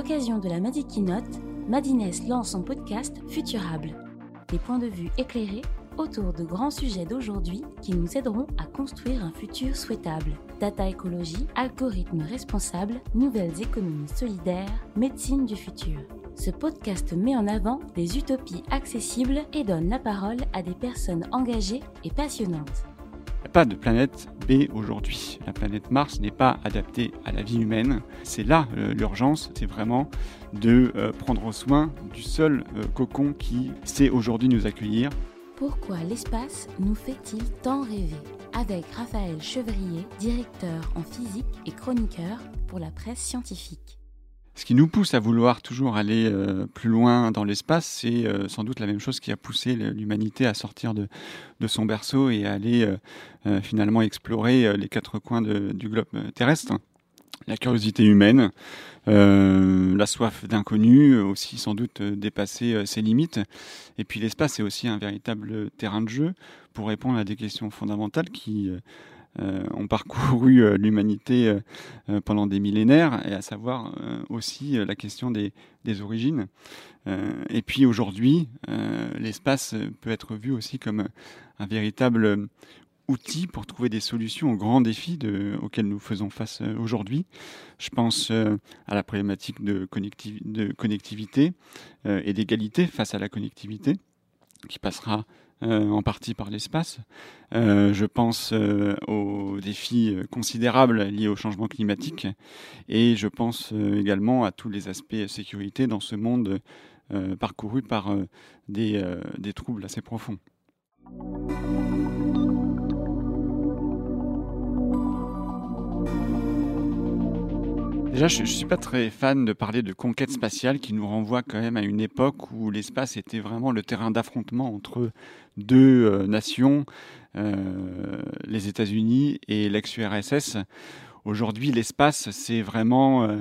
l'occasion de la Madi Keynote, Madines lance son podcast Futurable. Des points de vue éclairés autour de grands sujets d'aujourd'hui qui nous aideront à construire un futur souhaitable. Data écologie, algorithmes responsables, nouvelles économies solidaires, médecine du futur. Ce podcast met en avant des utopies accessibles et donne la parole à des personnes engagées et passionnantes. Il n'y a pas de planète B aujourd'hui. La planète Mars n'est pas adaptée à la vie humaine. C'est là euh, l'urgence, c'est vraiment de euh, prendre soin du seul euh, cocon qui sait aujourd'hui nous accueillir. Pourquoi l'espace nous fait-il tant rêver? Avec Raphaël Chevrier, directeur en physique et chroniqueur pour la presse scientifique. Ce qui nous pousse à vouloir toujours aller euh, plus loin dans l'espace, c'est euh, sans doute la même chose qui a poussé l'humanité à sortir de, son berceau et à aller euh, finalement explorer les quatre coins du globe terrestre. La curiosité humaine, la soif d'inconnu, aussi sans doute dépasser ses limites. Et puis l'espace est aussi un véritable terrain de jeu pour répondre à des questions fondamentales qui ont parcouru euh, l'humanité euh, pendant des millénaires, et à savoir aussi la question des, origines. et puis aujourd'hui, l'espace peut être vu aussi comme un véritable outil pour trouver des solutions aux grands défis auxquels nous faisons face aujourd'hui. Je pense à la problématique de connectivité et d'égalité face à la connectivité, qui passera euh, en partie par l'espace. Euh, je pense euh, aux défis considérables liés au changement climatique et je pense également à tous les aspects sécurité dans ce monde parcouru par des, des troubles assez profonds. Je ne suis pas très fan de parler de conquête spatiale qui nous renvoie quand même à une époque où l'espace était vraiment le terrain d'affrontement entre deux euh, nations, euh, les États-Unis et l'ex-URSS. Aujourd'hui, l'espace, c'est vraiment euh,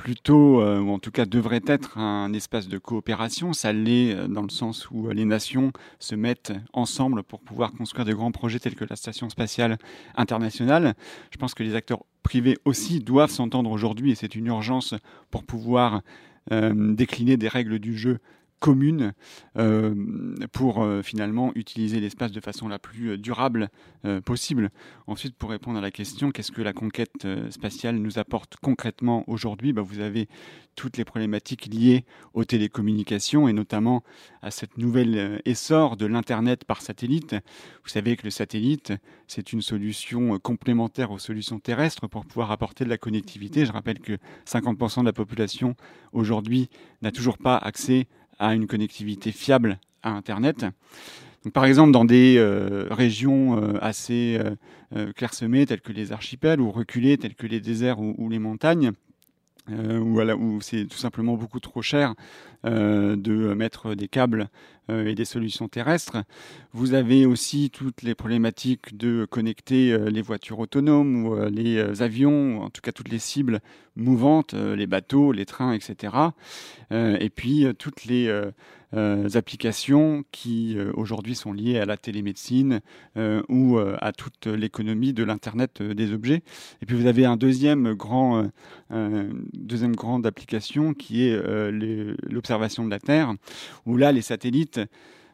plutôt, euh, ou en tout cas devrait être un espace de coopération. Ça l'est euh, dans le sens où euh, les nations se mettent ensemble pour pouvoir construire de grands projets tels que la Station spatiale internationale. Je pense que les acteurs privés aussi doivent s'entendre aujourd'hui et c'est une urgence pour pouvoir décliner des règles du jeu commune euh, pour euh, finalement utiliser l'espace de façon la plus euh, durable possible. Ensuite, pour répondre à la question, qu'est-ce que la conquête spatiale nous apporte concrètement aujourd'hui bah, Vous avez toutes les problématiques liées aux télécommunications et notamment à cette nouvelle essor de l'Internet par satellite. Vous savez que le satellite, c'est une solution complémentaire aux solutions terrestres pour pouvoir apporter de la connectivité. Je rappelle que 50% de la population aujourd'hui n'a toujours pas accès à une connectivité fiable à Internet. Par exemple, dans des euh, régions euh, assez euh, clairsemées, telles que les archipels, ou reculées, telles que les déserts ou, les montagnes, où c'est tout simplement beaucoup trop cher de mettre des câbles et des solutions terrestres. Vous avez aussi toutes les problématiques de connecter les voitures autonomes ou les avions, en tout cas toutes les cibles mouvantes, les bateaux, les trains, etc. et puis toutes les euh, applications qui euh, aujourd'hui sont liées à la télémédecine euh, ou à toute l'économie de l'internet des objets. Et puis vous avez un deuxième grand, deuxième grande application qui est l'observation de la Terre, où là les satellites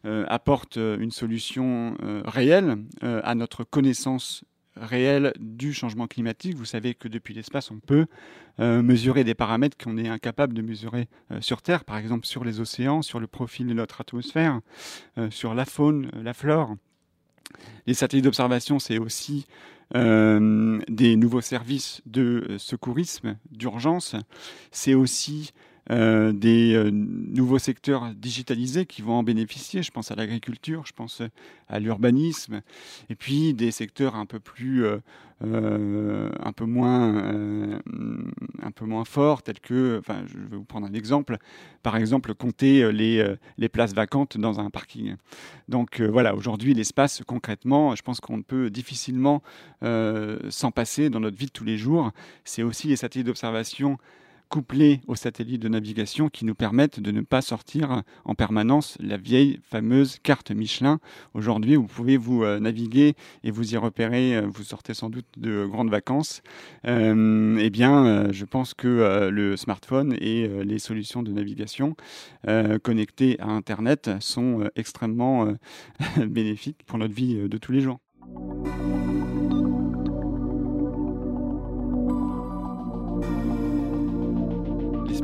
apportent une solution réelle à notre connaissance réel du changement climatique. Vous savez que depuis l'espace, on peut euh, mesurer des paramètres qu'on est incapable de mesurer euh, sur Terre, par exemple sur les océans, sur le profil de notre atmosphère, euh, sur la faune, la flore. Les satellites d'observation, c'est aussi des nouveaux services de secourisme, d'urgence. C'est aussi euh, des euh, nouveaux secteurs digitalisés qui vont en bénéficier. Je pense à l'agriculture, je pense à l'urbanisme, et puis des secteurs un peu plus, euh, un peu moins, un peu moins forts, tels que, enfin, je vais vous prendre un exemple. Par exemple, compter les, les places vacantes dans un parking. Donc voilà, aujourd'hui, l'espace, concrètement, je pense qu'on peut difficilement s'en passer dans notre vie de tous les jours. C'est aussi les satellites d'observation couplés aux satellites de navigation qui nous permettent de ne pas sortir en permanence la vieille fameuse carte Michelin. Aujourd'hui, vous pouvez vous euh, naviguer et vous y repérer, euh, vous sortez sans doute de grandes vacances. Euh, eh bien, je pense que le smartphone et les solutions de navigation connectées à Internet sont extrêmement bénéfiques pour notre vie de tous les jours.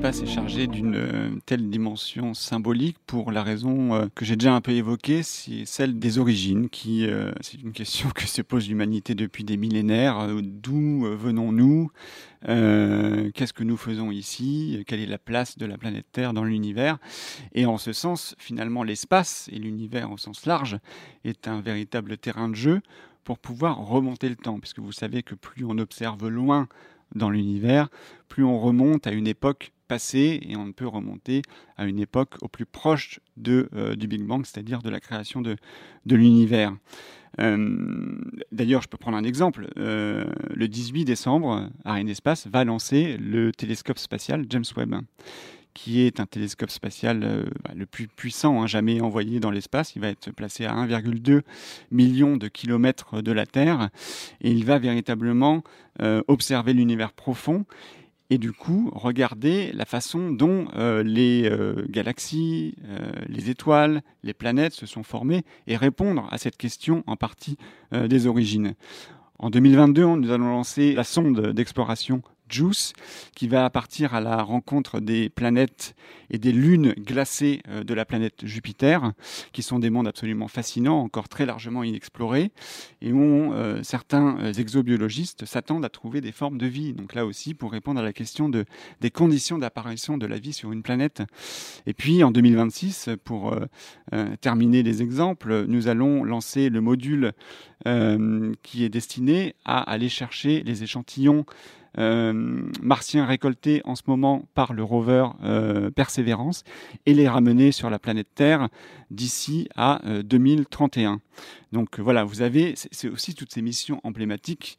L'espace est chargé d'une euh, telle dimension symbolique pour la raison euh, que j'ai déjà un peu évoquée, c'est celle des origines, qui euh, c'est une question que se pose l'humanité depuis des millénaires. D'où venons-nous? Qu'est-ce que nous faisons ici? Quelle est la place de la planète Terre dans l'univers? Et en ce sens, finalement, l'espace et l'univers au sens large est un véritable terrain de jeu pour pouvoir remonter le temps, puisque vous savez que plus on observe loin dans l'univers, plus on remonte à une époque et on peut remonter à une époque au plus proche de, euh, du Big Bang, c'est-à-dire de la création de, de l'univers. Euh, d'ailleurs, je peux prendre un exemple. Euh, le 18 décembre, Arianespace va lancer le télescope spatial James Webb qui est un télescope spatial bah, le plus puissant hein, jamais envoyé dans l'espace. Il va être placé à 1,2 million de kilomètres de la Terre et il va véritablement observer l'univers profond et du coup regarder la façon dont euh, les euh, galaxies, euh, les étoiles, les planètes se sont formées et répondre à cette question en partie des origines. En 2022, nous allons lancer la sonde d'exploration JUICE, qui va partir à la rencontre des planètes et des lunes glacées euh, de la planète Jupiter, qui sont des mondes absolument fascinants, encore très largement inexplorés, et où euh, certains euh, exobiologistes s'attendent à trouver des formes de vie. Donc là aussi, pour répondre à la question de, des conditions d'apparition de la vie sur une planète. Et puis en 2026, pour terminer les exemples, nous allons lancer le module qui est destiné à aller chercher les échantillons martiens récoltés en ce moment par le rover euh, Persévérance et les ramener sur la planète Terre d'ici à 2031. Euh, Donc voilà, vous avez, c'est aussi toutes ces missions emblématiques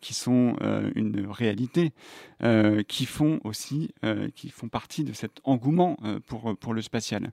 qui sont une réalité, qui font aussi, qui font partie de cet engouement pour, pour le spatial.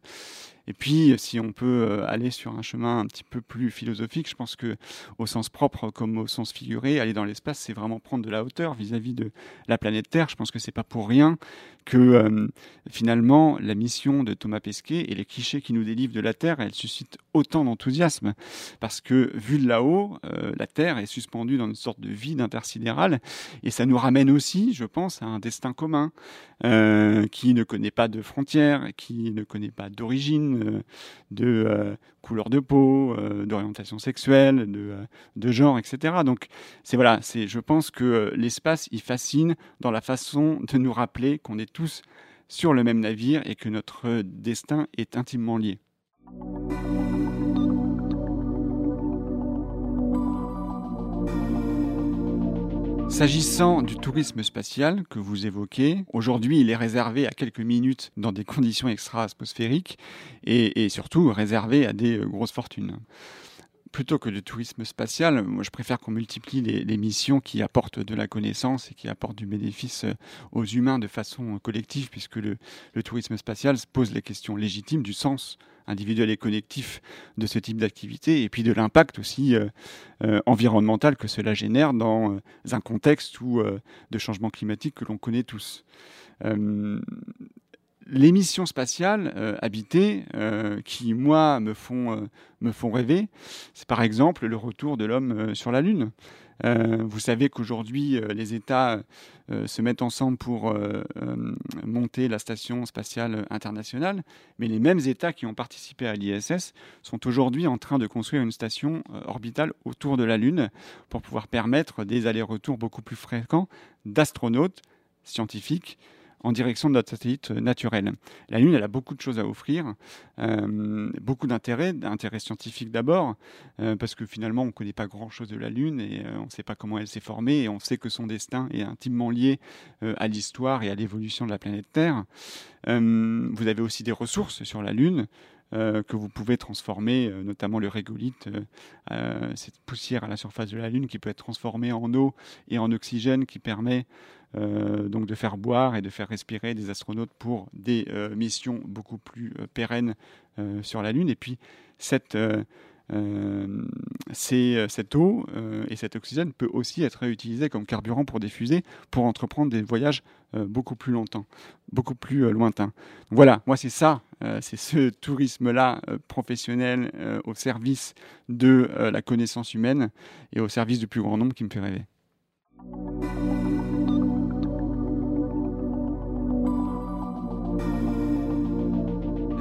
Et puis, si on peut euh, aller sur un chemin un petit peu plus philosophique, je pense que, au sens propre comme au sens figuré, aller dans l'espace, c'est vraiment prendre de la hauteur vis-à-vis de la planète Terre. Je pense que c'est pas pour rien que euh, finalement la mission de Thomas Pesquet et les clichés qui nous délivrent de la Terre, elles suscitent autant d'enthousiasme. Parce que vu de là-haut, euh, la Terre est suspendue dans une sorte de vide intersidéral et ça nous ramène aussi, je pense, à un destin commun qui ne connaît pas de frontières, qui ne connaît pas d'origine euh, de euh, couleur de peau, euh, d'orientation sexuelle, de, genre, etc. Donc, c'est voilà, c'est, je pense que l'espace, il fascine dans la façon de nous rappeler qu'on est tous sur le même navire et que notre destin est intimement lié. S'agissant du tourisme spatial que vous évoquez, aujourd'hui il est réservé à quelques minutes dans des conditions extra-atmosphériques et, surtout réservé à des euh, grosses fortunes plutôt que du tourisme spatial, moi je préfère qu'on multiplie les, missions qui apportent de la connaissance et qui apportent du bénéfice euh, aux humains de façon collective, puisque le, tourisme spatial pose les questions légitimes du sens individuel et collectif de ce type d'activité, et puis de l'impact aussi euh, euh, environnemental que cela génère dans un contexte où, de changement climatique que l'on connaît tous les missions spatiales euh, habitées euh, qui, moi, me font, euh, me font rêver, c'est par exemple le retour de l'homme sur la Lune. vous savez qu'aujourd'hui, les États se mettent ensemble pour monter la station spatiale internationale, mais les mêmes États qui ont participé à l'ISS sont aujourd'hui en train de construire une station orbitale autour de la Lune pour pouvoir permettre des allers-retours beaucoup plus fréquents d'astronautes scientifiques en direction de notre satellite naturel. La Lune, elle a beaucoup de choses à offrir, euh, beaucoup d'intérêt, d'intérêt scientifique d'abord, euh, parce que finalement, on ne connaît pas grand-chose de la Lune et euh, on ne sait pas comment elle s'est formée et on sait que son destin est intimement lié à l'histoire et à l'évolution de la planète Terre. vous avez aussi des ressources sur la Lune. que vous pouvez transformer, notamment le régolithe, cette poussière à la surface de la Lune qui peut être transformée en eau et en oxygène qui permet donc de faire boire et de faire respirer des astronautes pour des missions beaucoup plus pérennes sur la Lune. Et puis cette euh, euh, eau euh, et cet oxygène peut aussi être réutilisé comme carburant pour des fusées pour entreprendre des voyages beaucoup plus longtemps, beaucoup plus lointains. Voilà, moi c'est ça, c'est ce tourisme-là professionnel au service de la connaissance humaine et au service du plus grand nombre qui me fait rêver.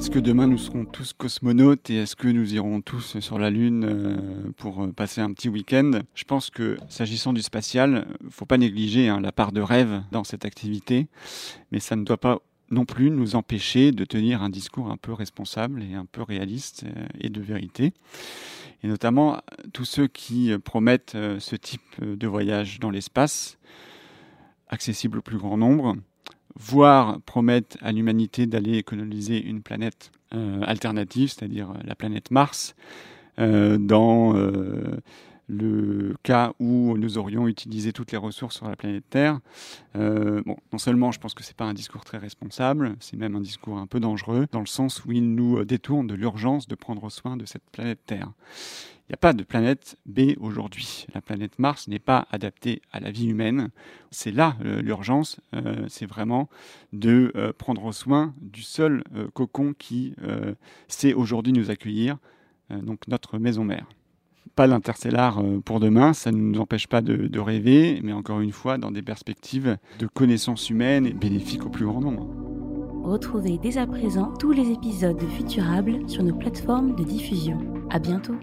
Est-ce que demain nous serons tous cosmonautes et est-ce que nous irons tous sur la Lune euh, pour euh, passer un petit week-end? Je pense que s'agissant du spatial, faut pas négliger hein, la part de rêve dans cette activité, mais ça ne doit pas non plus nous empêcher de tenir un discours un peu responsable et un peu réaliste euh, et de vérité. Et notamment tous ceux qui promettent ce type de voyage dans l'espace, accessible au plus grand nombre, voire promettent à l'humanité d'aller économiser une planète euh, alternative, c'est-à-dire euh, la planète Mars, euh, dans le cas où nous aurions utilisé toutes les ressources sur la planète Terre. bon, non seulement je pense que ce n'est pas un discours très responsable, c'est même un discours un peu dangereux, dans le sens où il nous détourne de l'urgence de prendre soin de cette planète Terre. Il n'y a pas de planète B aujourd'hui. La planète Mars n'est pas adaptée à la vie humaine. C'est là euh, l'urgence, euh, c'est vraiment de euh, prendre soin du seul cocon qui sait aujourd'hui nous accueillir, donc notre maison mère. Pas l'interstellar pour demain, ça ne nous empêche pas de, rêver, mais encore une fois dans des perspectives de connaissances humaines et bénéfiques au plus grand nombre. Retrouvez dès à présent tous les épisodes de Futurable sur nos plateformes de diffusion. À bientôt!